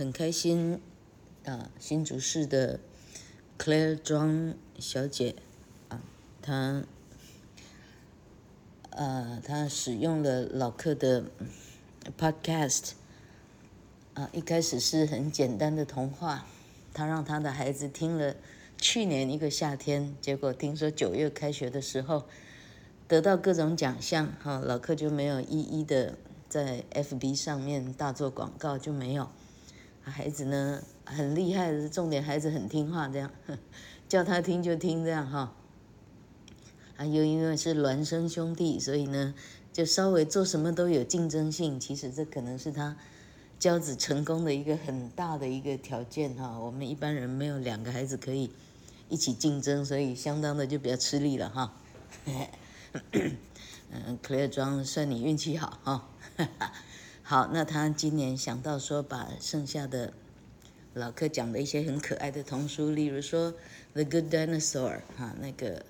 很开心啊，新竹市的 Claire 庄小姐啊，她呃，她使用了老客的 Podcast 啊，一开始是很简单的童话，她让她的孩子听了去年一个夏天，结果听说九月开学的时候得到各种奖项，哈，老客就没有一一的在 FB 上面大做广告，就没有。孩子呢很厉害，重点孩子很听话，这样 叫他听就听，这样哈。啊，又因为是孪生兄弟，所以呢就稍微做什么都有竞争性。其实这可能是他教子成功的一个很大的一个条件哈。我们一般人没有两个孩子可以一起竞争，所以相当的就比较吃力了哈。嗯，Claire 庄算你运气好哈。好，那他今年想到说，把剩下的老客讲的一些很可爱的童书，例如说《The Good Dinosaur》哈，那个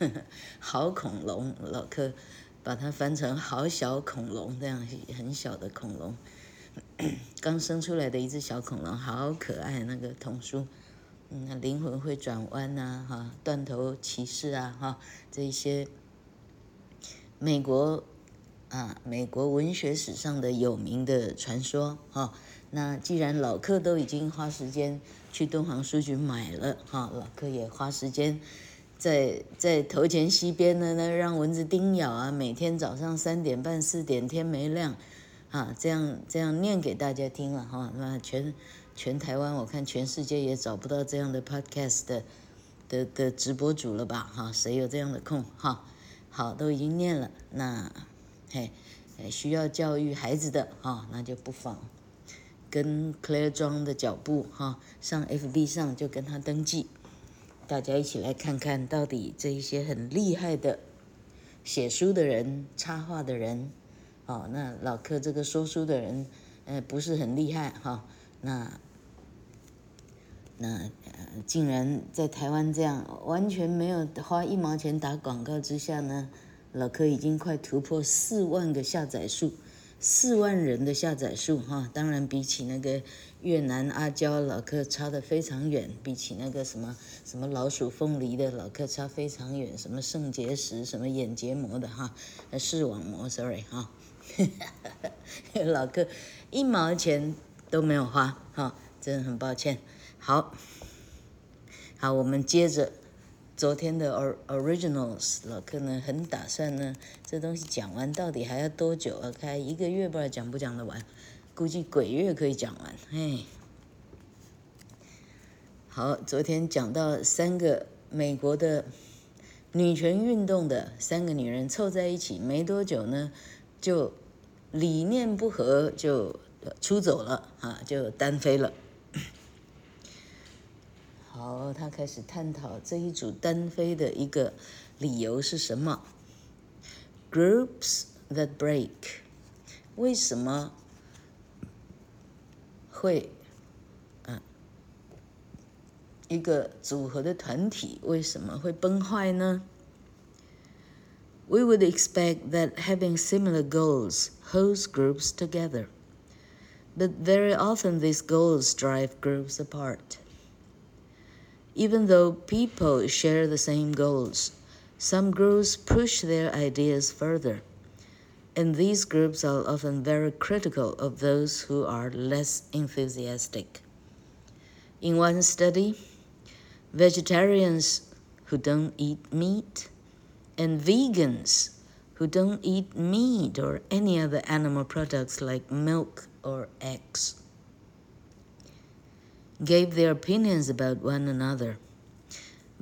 好恐龙，老客把它翻成好小恐龙这样很小的恐龙，刚生出来的一只小恐龙，好可爱那个童书，嗯，灵魂会转弯呐，哈，断头骑士啊，哈，这一些美国。啊，美国文学史上的有名的传说哈、那既然老客都已经花时间去敦煌书局买了哈、老客也花时间在在头前溪边呢，那让蚊子叮咬啊，每天早上三点半四点天没亮啊，这样这样念给大家听了哈、那全全台湾我看全世界也找不到这样的 podcast 的的的直播主了吧哈、谁有这样的空哈、好，都已经念了那。嘿，需要教育孩子的哈，那就不妨跟 Claire 庄的脚步哈，上 FB 上就跟他登记，大家一起来看看到底这一些很厉害的写书的人、插画的人，哦，那老客这个说书的人，呃，不是很厉害哈，那那呃，竟然在台湾这样完全没有花一毛钱打广告之下呢？老客已经快突破四万个下载数，四万人的下载数哈，当然比起那个越南阿娇老客差得非常远，比起那个什么什么老鼠凤梨的老客差非常远，什么肾结石、什么眼结膜的哈，视网膜，sorry 哈，老客一毛钱都没有花哈，真的很抱歉。好，好，我们接着。昨天的 originals 老客呢，很打算呢，这东西讲完到底还要多久啊？开一个月不知道讲不讲得完，估计鬼月可以讲完。嘿，好，昨天讲到三个美国的女权运动的三个女人凑在一起没多久呢，就理念不合就出走了啊，就单飞了。好，他开始探讨这一组单飞的一个理由是什么？Groups that break，为什么会嗯，一个组合的团体为什么会崩坏呢？We would expect that having similar goals holds groups together, but very often these goals drive groups apart. Even though people share the same goals, some groups push their ideas further, and these groups are often very critical of those who are less enthusiastic. In one study, vegetarians who don't eat meat and vegans who don't eat meat or any other animal products like milk or eggs gave their opinions about one another.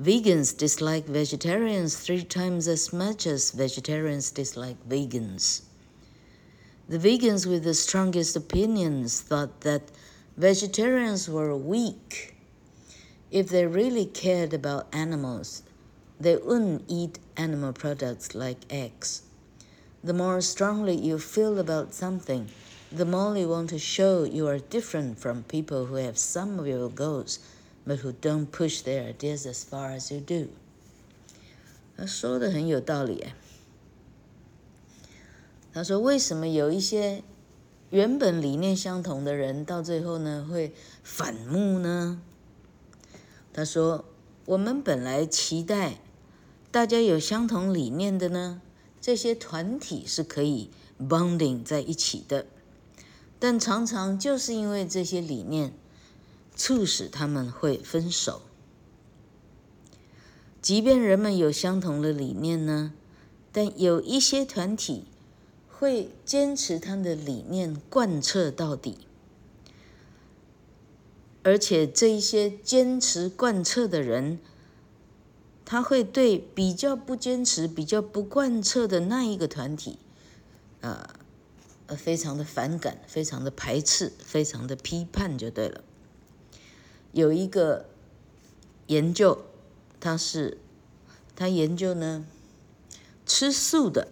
Vegans dislike vegetarians three times as much as vegetarians dislike vegans. The vegans with the strongest opinions thought that vegetarians were weak. If they really cared about animals, they wouldn't eat animal products like eggs. The more strongly you feel about something, the more you want to show you are different from people who have some of your goals, but who don't push their ideas as far as you do。他说的很有道理哎。他说，为什么有一些原本理念相同的人，到最后呢会反目呢？他说：“我们本来期待大家有相同理念的呢，这些团体是可以 bonding 在一起的，但常常就是因为这些理念，促使他们会分手。即便人们有相同的理念呢，但有一些团体会坚持他们的理念贯彻到底。”而且这一些坚持贯彻的人，他会对比较不坚持、比较不贯彻的那一个团体，呃，非常的反感、非常的排斥、非常的批判，就对了。有一个研究，他是他研究呢，吃素的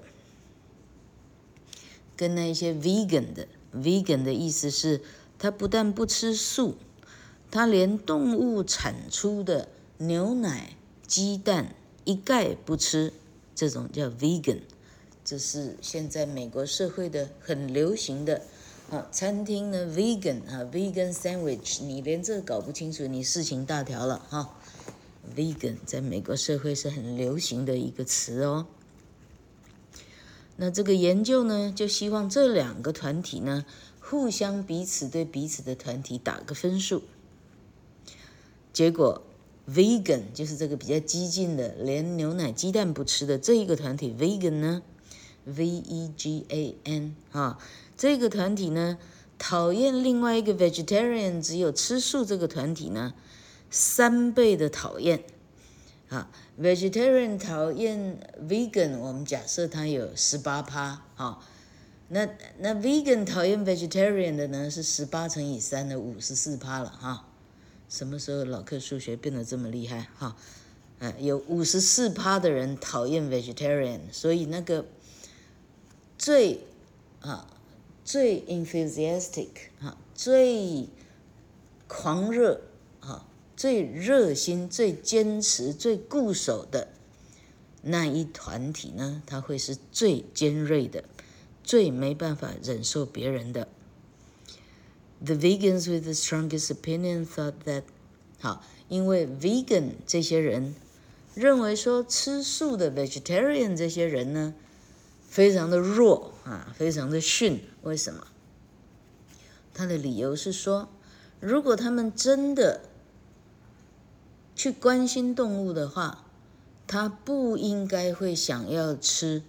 跟那一些 vegan 的，vegan 的意思是，他不但不吃素。他连动物产出的牛奶、鸡蛋一概不吃，这种叫 vegan，这是现在美国社会的很流行的啊。餐厅呢 vegan 啊，vegan sandwich，你连这搞不清楚，你事情大条了哈、vegan 在美国社会是很流行的一个词哦。那这个研究呢，就希望这两个团体呢，互相彼此对彼此的团体打个分数。结果，vegan 就是这个比较激进的，连牛奶、鸡蛋不吃的这一个团体，vegan 呢，V-E-G-A-N 啊，这个团体呢，讨厌另外一个 vegetarian，只有吃素这个团体呢，三倍的讨厌啊，vegetarian 讨厌 vegan，我们假设它有十八趴，啊，那那 vegan 讨厌 vegetarian 的呢，是十八乘以三的五十四趴了哈。什么时候老课数学变得这么厉害？哈，嗯，有五十四趴的人讨厌 vegetarian，所以那个最啊最 enthusiastic 啊最狂热啊最热心最坚持最固守的那一团体呢，他会是最尖锐的，最没办法忍受别人的。The vegans with the strongest opinion thought that，好，因为 vegan 这些人认为说吃素的 vegetarian 这些人呢，非常的弱啊，非常的逊。为什么？他的理由是说，如果他们真的去关心动物的话，他不应该会想要吃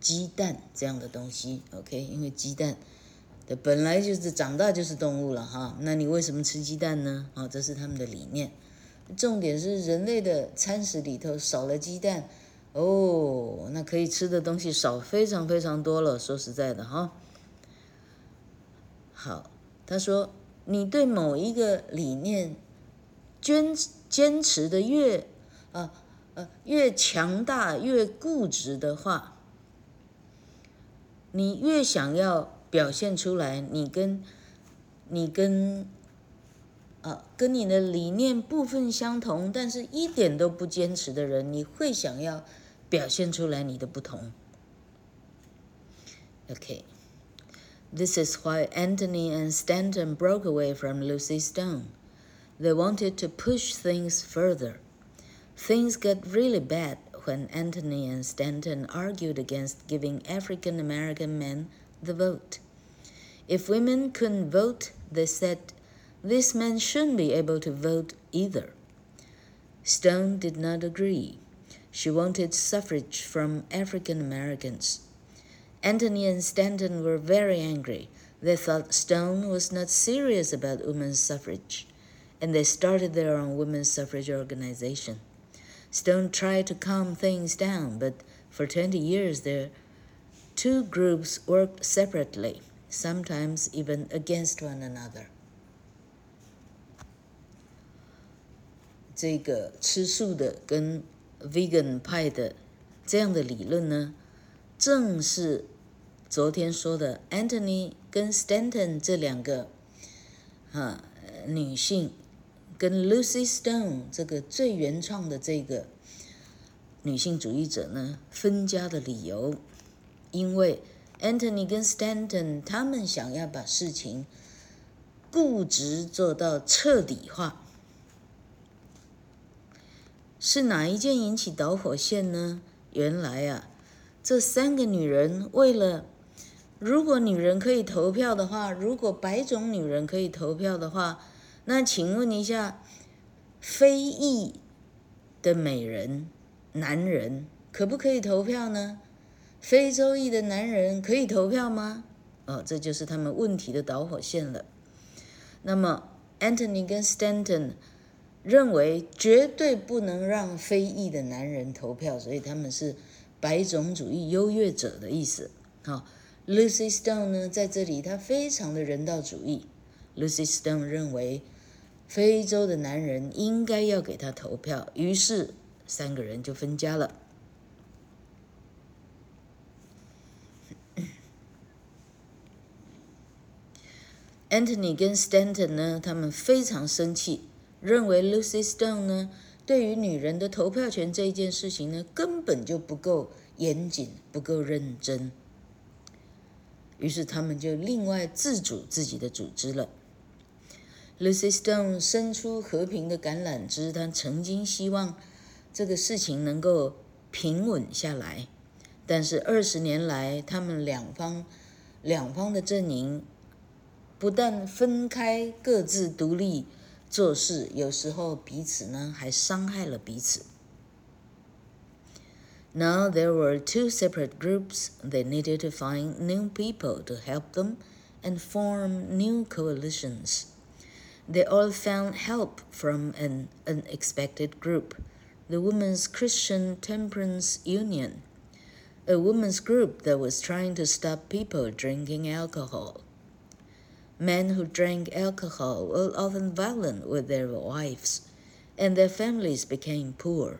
鸡蛋这样的东西。OK，因为鸡蛋的。本来就是长大就是动物了哈，那你为什么吃鸡蛋呢？啊，这是他们的理念。重点是人类的餐食里头少了鸡蛋，哦，那可以吃的东西少非常非常多了。说实在的哈，好，他说你对某一个理念坚坚持的越啊呃越强大越固执的话，你越想要。表现出来，你跟，你跟，啊，跟你的理念部分相同，但是一点都不坚持的人，你会想要表现出来你的不同。Okay, this is why Anthony and Stanton broke away from Lucy Stone. They wanted to push things further. Things got really bad when Anthony and Stanton argued against giving African American men the vote. If women couldn't vote, they said, these men shouldn't be able to vote either. Stone did not agree. She wanted suffrage from African Americans. Anthony and Stanton were very angry. They thought Stone was not serious about women's suffrage, and they started their own women's suffrage organization. Stone tried to calm things down, but for 20 years their two groups worked separately. Sometimes even against one another。这个吃素的跟 vegan 派的这样的理论呢，正是昨天说的 Anthony 跟 Stanton 这两个啊女性，跟 Lucy Stone 这个最原创的这个女性主义者呢分家的理由，因为。Anthony 跟 Stanton 他们想要把事情固执做到彻底化。是哪一件引起导火线呢？原来啊，这三个女人为了，如果女人可以投票的话，如果白种女人可以投票的话，那请问一下，非裔的美人男人可不可以投票呢？非洲裔的男人可以投票吗？哦，这就是他们问题的导火线了。那么，Anthony 跟 Stanton。认为绝对不能让非裔的男人投票，所以他们是白种主义优越者的意思。好，Lucy Stone 呢，在这里他非常的人道主义。Lucy Stone 认为非洲的男人应该要给他投票，于是三个人就分家了。Anthony 跟 Stanton 呢，他们非常生气。认为 Lucy Stone 呢，对于女人的投票权这一件事情呢，根本就不够严谨，不够认真。于是他们就另外自主自己的组织了。Lucy Stone 伸出和平的橄榄枝，她曾经希望这个事情能够平稳下来。但是二十年来，他们两方两方的阵营不但分开，各自独立。做事有时候彼此呢还伤害了彼此。Now there were two separate groups. They needed to find new people to help them and form new coalitions. They all found help from an unexpected group, the Women's Christian Temperance Union, a women's group that was trying to stop people drinking alcohol. Men who drank alcohol were often violent with their wives, and their families became poor.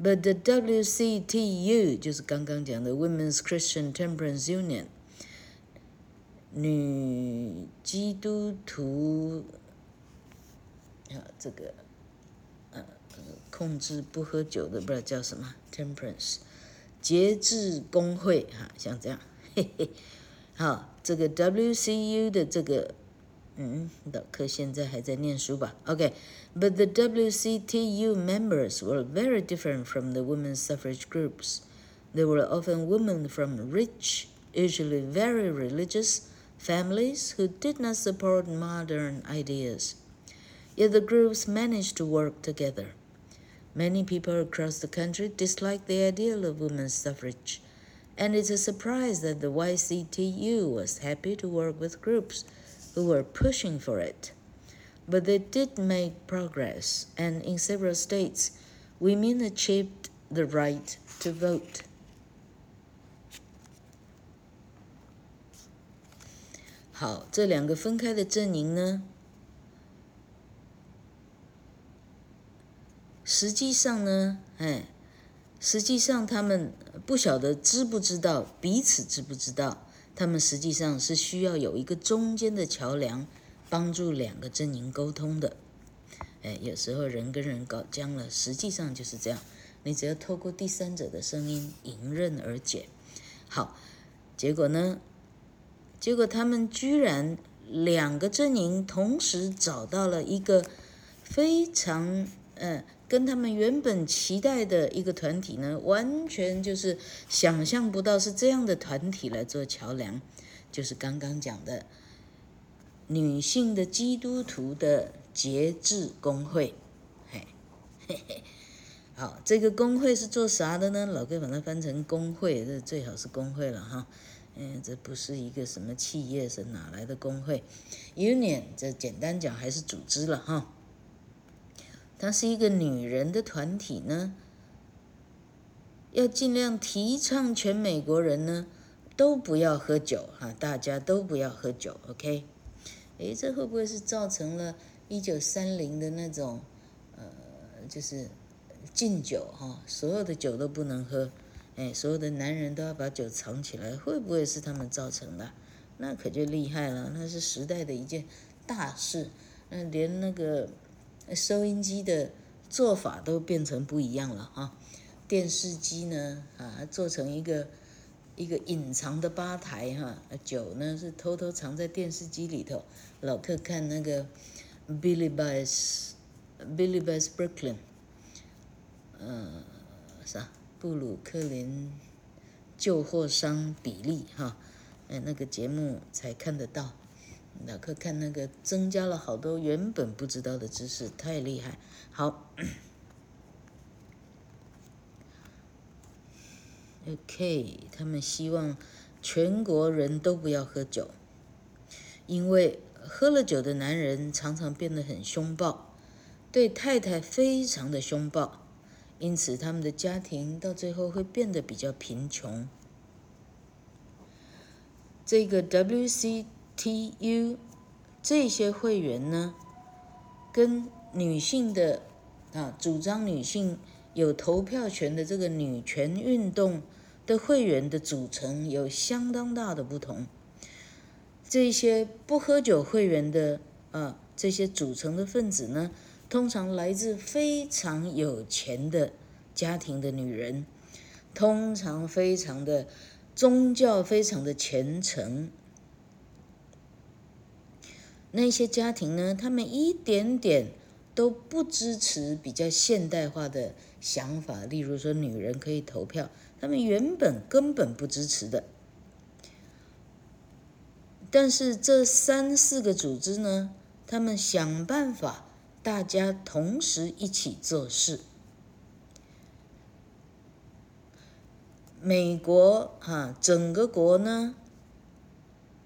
But the WCTU 就是刚刚讲的 Women's Christian Temperance Union，女基督徒啊，这个呃控制不喝酒的不知道叫什么 Temperance 节制工会哈，像这样嘿嘿，好。 这个 WCU 的这个，嗯，老柯现在还在念书吧？OK，but、okay. the WCTU members were very different from the women's suffrage groups. They were often women from rich, usually very religious families who did not support modern ideas. Yet the groups managed to work together. Many people across the country disliked the idea of women's suffrage. and it's a surprise that the YCTU was happy to work with groups who were pushing for it. But they did make progress, and in several states, women achieved the right to vote. 不晓得知不知道，彼此知不知道，他们实际上是需要有一个中间的桥梁，帮助两个阵营沟通的。哎，有时候人跟人搞僵了，实际上就是这样。你只要透过第三者的声音迎刃而解。好，结果呢？结果他们居然两个阵营同时找到了一个非常嗯。跟他们原本期待的一个团体呢，完全就是想象不到是这样的团体来做桥梁，就是刚刚讲的女性的基督徒的节制工会，嘿，嘿嘿，好，这个工会是做啥的呢？老哥把它翻成工会，这最好是工会了哈，嗯，这不是一个什么企业，是哪来的工会？Union，这简单讲还是组织了哈。它是一个女人的团体呢，要尽量提倡全美国人呢都不要喝酒哈，大家都不要喝酒，OK？诶，这会不会是造成了一九三零的那种呃，就是禁酒哈，所有的酒都不能喝，诶，所有的男人都要把酒藏起来，会不会是他们造成的？那可就厉害了，那是时代的一件大事，那连那个。收音机的做法都变成不一样了哈，电视机呢啊做成一个一个隐藏的吧台哈，酒呢是偷偷藏在电视机里头。老客看那个 Billy Bass，Billy Bass Brooklyn，呃，啥布鲁克林旧货商比利哈，哎那个节目才看得到。老克看那个增加了好多原本不知道的知识，太厉害。好。OK，他们希望全国人都不要喝酒，因为喝了酒的男人常常变得很凶暴，对太太非常的凶暴，因此他们的家庭到最后会变得比较贫穷。这个 WC T.U. 这些会员呢，跟女性的啊主张女性。有投票权的这个女权运动的会员的组成有相当大的不同。这些不喝酒会员的啊，这些组成的分子呢，通常来自非常有钱的家庭的女人，通常非常的宗教非常的虔诚。那些家庭呢，他们一点点都不支持比较现代化的。想法，例如说女人可以投票，他们原本根本不支持的。但是这三四个组织呢，他们想办法，大家同时一起做事。美国哈，整个国呢，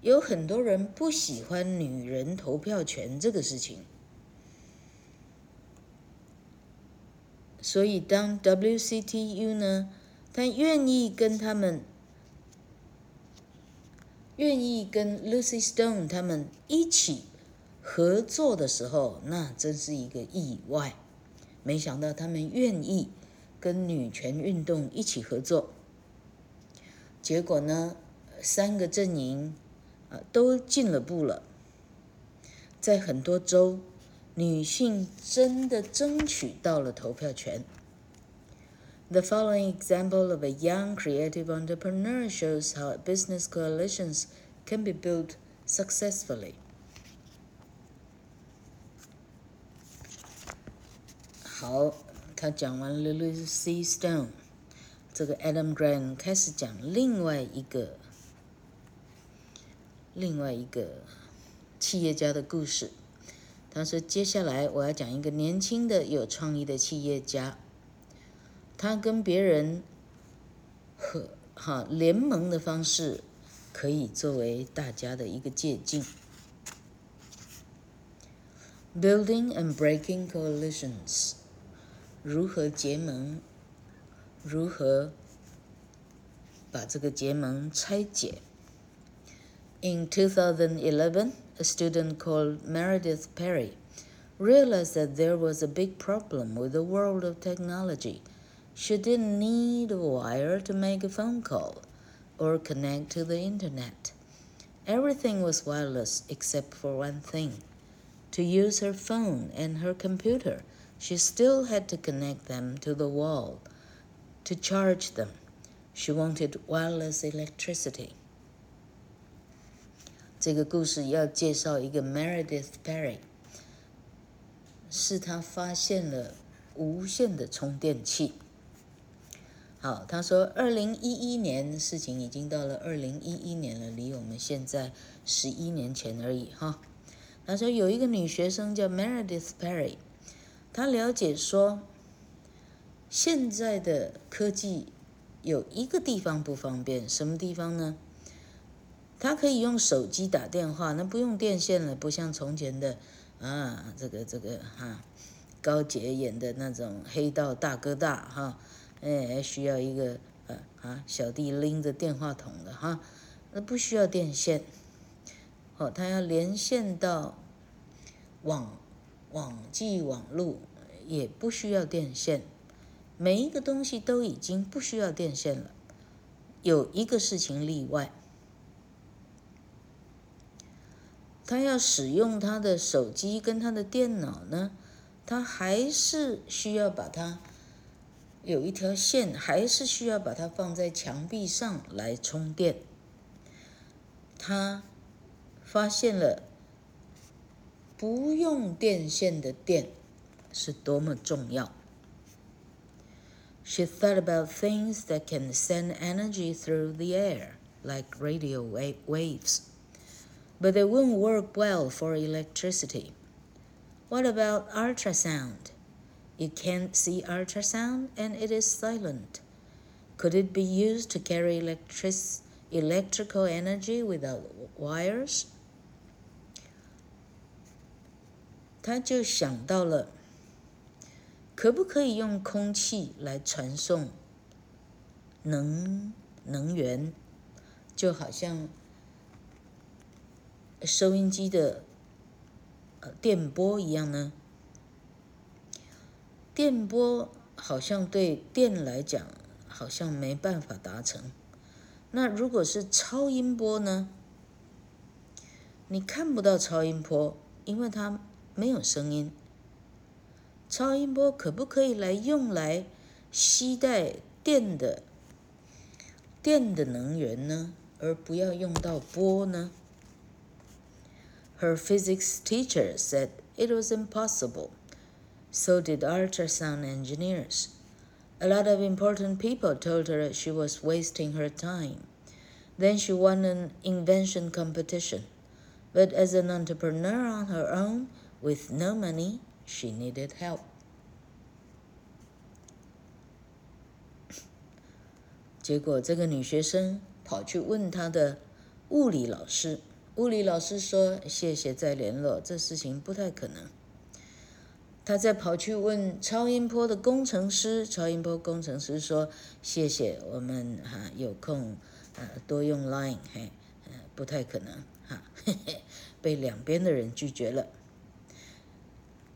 有很多人不喜欢女人投票权这个事情。所以，当 WCTU 呢，他愿意跟他们，愿意跟 Lucy Stone 他们一起合作的时候，那真是一个意外。没想到他们愿意跟女权运动一起合作，结果呢，三个阵营都进了步了，在很多州。女性真的争取到了投票权。The following example of a young creative entrepreneur shows how business coalitions can be built successfully. 好，他讲完了 Lucy Stone，这个 Adam Grant 开始讲另外一个另外一个企业家的故事。他说：“接下来我要讲一个年轻的有创意的企业家，他跟别人和哈联盟的方式，可以作为大家的一个借鉴。Building and breaking coalitions，如何结盟？如何把这个结盟拆解？In 2011。” a student called Meredith Perry, realized that there was a big problem with the world of technology. She didn't need a wire to make a phone call or connect to the internet. Everything was wireless except for one thing. To use her phone and her computer, she still had to connect them to the wall to charge them. She wanted wireless electricity. 这个故事要介绍一个 Meredith Perry，是他发现了无线的充电器。好，他说，二零一一年事情已经到了二零一一年了，离我们现在十一年前而已哈。他说有一个女学生叫 Meredith Perry，她了解说，现在的科技有一个地方不方便，什么地方呢？他可以用手机打电话，那不用电线了，不像从前的啊，这个这个哈、高捷演的那种黑道大哥大哈，哎，需要一个呃啊小弟拎着电话筒的哈，那不需要电线，哦，他要连线到网网际网路，也不需要电线，每一个东西都已经不需要电线了，有一个事情例外。他要使用他的手机跟他的电脑呢，他还是需要把它有一条线，还是需要把它放在墙壁上来充电。他发现了不用电线的电是多么重要。She thought about things that can send energy through the air, like radio waves, but they wouldn't work well for electricity. What about ultrasound? You can't see ultrasound and it is silent. Could it be used to carry electric electrical energy without wires? 他就想到了，可不可以用空气来传送能能源，就好像 收音机的电波一样呢？电波好像对电来讲，好像没办法达成。那如果是超音波呢？你看不到超音波，因为它没有声音。超音波可不可以来用来携带电的电的能源呢？而不要用到波呢 ？Her physics teacher said it was impossible. So did ultrasound engineers. A lot of important people told her she was wasting her time. Then she won an invention competition. But as an entrepreneur on her own, with no money, she needed help. 结果，这个女学生跑去问她的物理老师。 物理老师说：“谢谢再联络，这事情不太可能。”他再跑去问超音波的工程师，超音波工程师说：“谢谢，我们哈有空，呃，多用 Line，嘿，呃，不太可能哈，嘿嘿，被两边的人拒绝了。”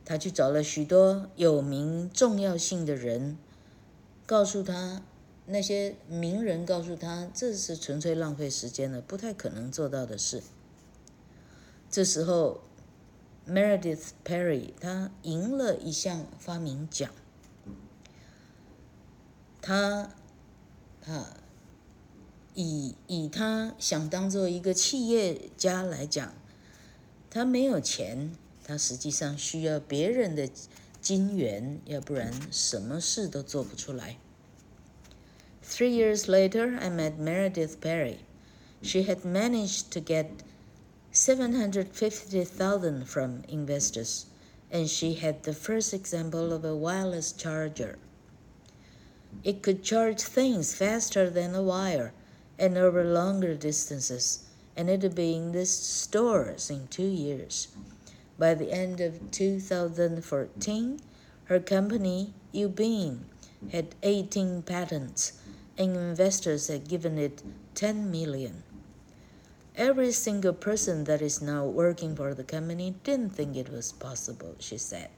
他去找了许多有名、重要性的人，告诉他那些名人告诉他，这是纯粹浪费时间的，不太可能做到的事。这时候，Meredith Perry 他赢了一项发明奖。他，啊，以以他想当做一个企业家来讲，他没有钱，他实际上需要别人的金援，要不然什么事都做不出来。Three years later, I met Meredith Perry. She had managed to get 750,000 from investors, and she had the first example of a wireless charger. It could charge things faster than a wire and over longer distances, and it'd be in the stores in two years. By the end of 2014, her company, Ubeam, had 18 patents, and investors had given it 10 million. Every single person that is now working for the company didn't think it was possible, she said.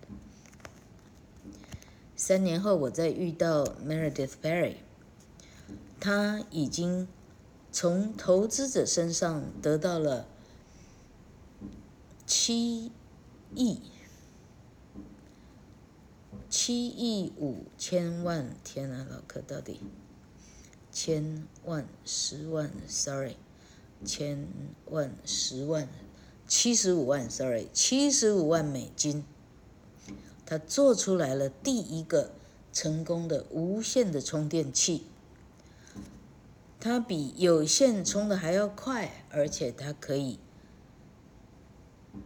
三年后，我再遇到 Meredith Perry，他已经从投资者身上得到了七亿七亿五千万，天啊，老柯到底千万十万，sorry。千万、十万、七十五万，sorry，七十五万美金，他做出来了第一个成功的无线的充电器。它比有线充的还要快，而且它可以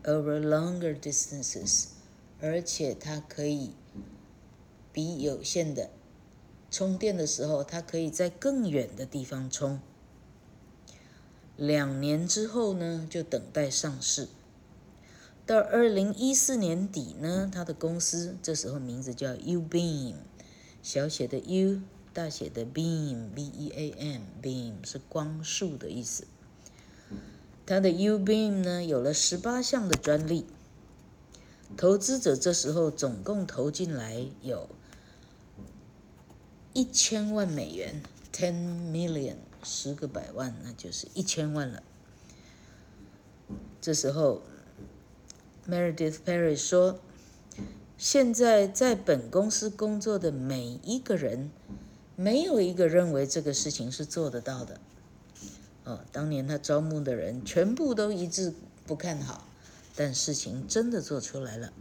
over longer distances，而且它可以比有线的充电的时候，它可以在更远的地方充。两年之后呢，就等待上市。到二零一四年底呢，他的公司这时候名字叫 Ubeam，小写的 U，大写的 Beam，B-E-A-M，Beam 是光束的意思。他的 Ubeam 呢，有了十八项的专利。投资者这时候总共投进来有一千万美元，ten million。十个百万，那就是一千万了。这时候，Meredith Perry 说现在在本公司工作的每一个人，没有一个认为这个事情是做得到的。哦，当年他招募的人全部都一致不看好，但事情真的做出来了。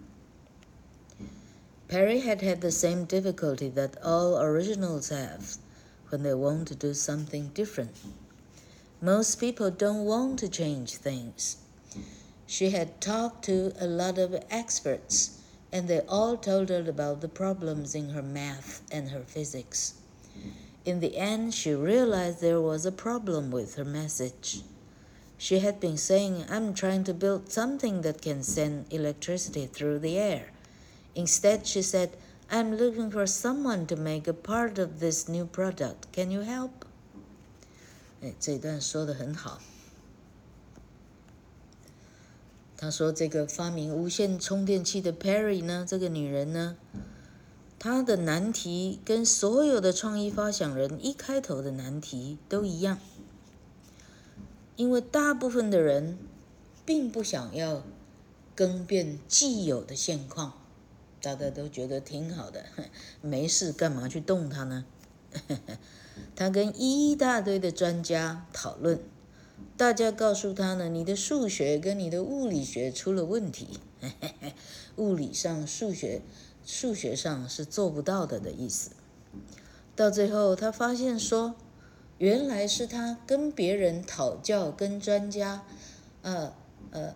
Perry had had the same difficulty that all originals have when they want to do something different. Most people don't want to change things. She had talked to a lot of experts. and they all told her about the problems in her math and her physics. In the end, she realized there was a problem with her message. She had been saying, I'm trying to build something that can send electricity through the air. Instead, she said, I'm looking for someone to make a part of this new product. Can you help? 哎，这一段说的很好。他说：“这个发明无线充电器的 Perry 呢，这个女人呢，她的难题跟所有的创意发想人一开头的难题都一样，因为大部分的人并不想要更变既有的现况，大家都觉得挺好的，没事干嘛去动它呢？他跟一大堆的专家讨论。”大家告诉他呢，你的数学跟你的物理学出了问题，物理上、数学、数学上是做不到的的意思。到最后，他发现说，原来是他跟别人讨教、跟专家，呃呃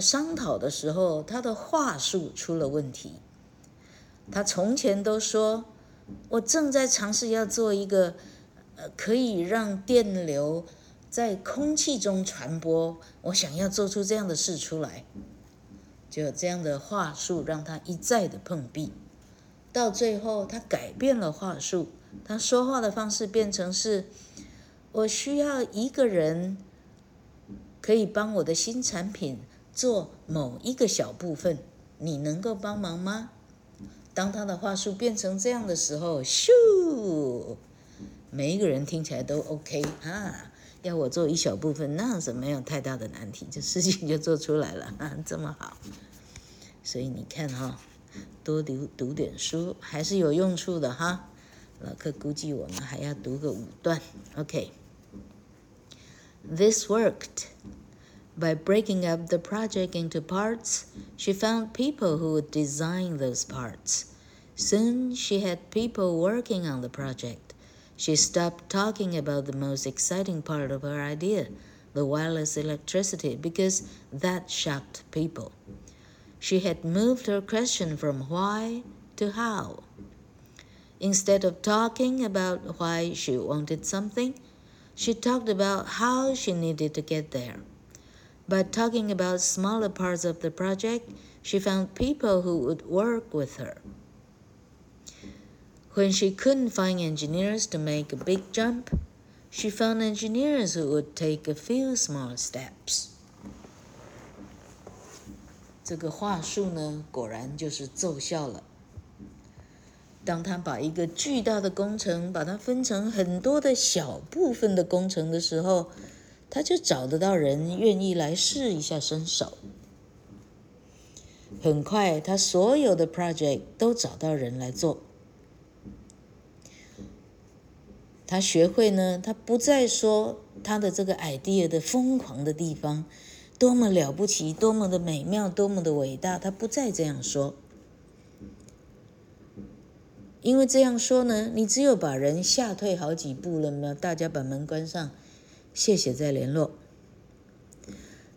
商讨的时候，他的话术出了问题。他从前都说，我正在尝试要做一个，呃，可以让电流。在空气中传播，我想要做出这样的事出来，就这样的话术让他一再的碰壁，到最后他改变了话术，他说话的方式变成是：我需要一个人可以帮我的新产品做某一个小部分，你能够帮忙吗？当他的话术变成这样的时候，咻，每一个人听起来都 OK 啊。要我做一小部分，那是没有太大的难题，这事情就做出来了，啊，这么好。所以你看哈，多读读点书还是有用处的哈。老客估计我们还要读个五段，OK。This worked. By breaking up the project into parts, she found people who would design those parts. Soon she had people working on the project. She stopped talking about the most exciting part of her idea, the wireless electricity, because that shocked people. She had moved her question from why to how. Instead of talking about why she wanted something, she talked about how she needed to get there. By talking about smaller parts of the project, she found people who would work with her. When she couldn't find engineers to make a big jump, she found engineers who would take a few small steps. 这个话术呢，果然就是奏效了。当他把一个巨大的工程，把它分成很多的小部分的工程的时候， 他就找得到人愿意来试一下身手。很快，他所有的 project 都找到人来做。他学会呢，他不再说他的这个 idea 的疯狂的地方，多么了不起，多么的美妙，多么的伟大，他不再这样说。因为这样说呢，你只有把人吓退好几步了嘛，大家把门关上，谢谢再联络。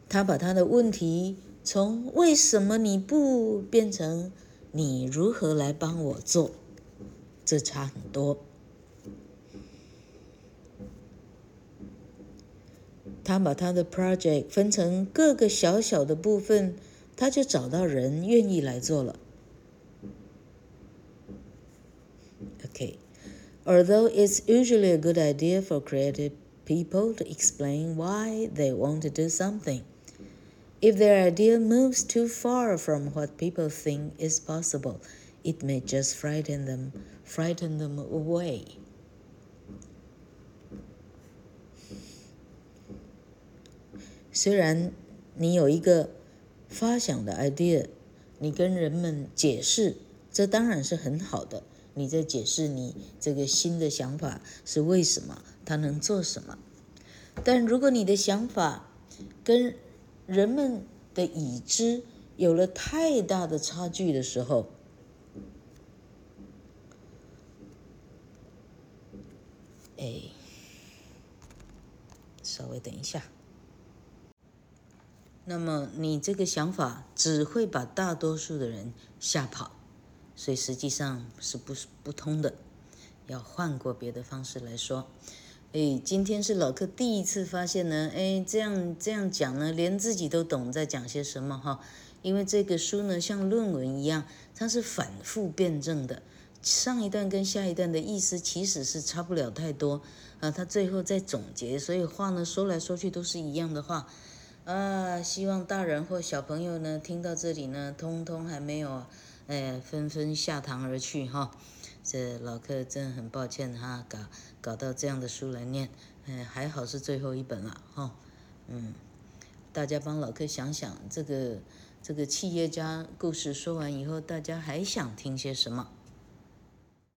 他把他的问题从为什么你不变成你如何来帮我做，这差很多。他把他的 project 分成各个小小的部分，他就找到人愿意来做了。OK，although it's usually a good idea for creative people to explain why they want to do something, if their idea moves too far from what people think is possible, it may just frighten them, frighten them away. 虽然你有一个发想的 idea， 你跟人们解释，这当然是很好的。你在解释你这个新的想法是为什么， 他能做什么。但如果你的想法跟人们的已知有了太大的差距的时候，哎，稍微等一下。那么你这个想法只会把大多数的人吓跑，所以实际上是不不通的，要换过别的方式来说。哎，今天是老客第一次发现呢，哎，这样这样讲呢，连自己都懂在讲些什么哈。因为这个书呢，像论文一样，它是反复辩证的，上一段跟下一段的意思其实是差不了太多啊。他最后再总结，所以话呢说来说去都是一样的话啊。希望大人或小朋友呢听到这里呢，通通还没有，哎，纷纷下堂而去哈。这老客真的很抱歉哈，搞搞到这样的书来念，嗯，还好是最后一本了哈，嗯，大家帮老客想想，这个这个企业家故事说完以后，大家还想听些什么？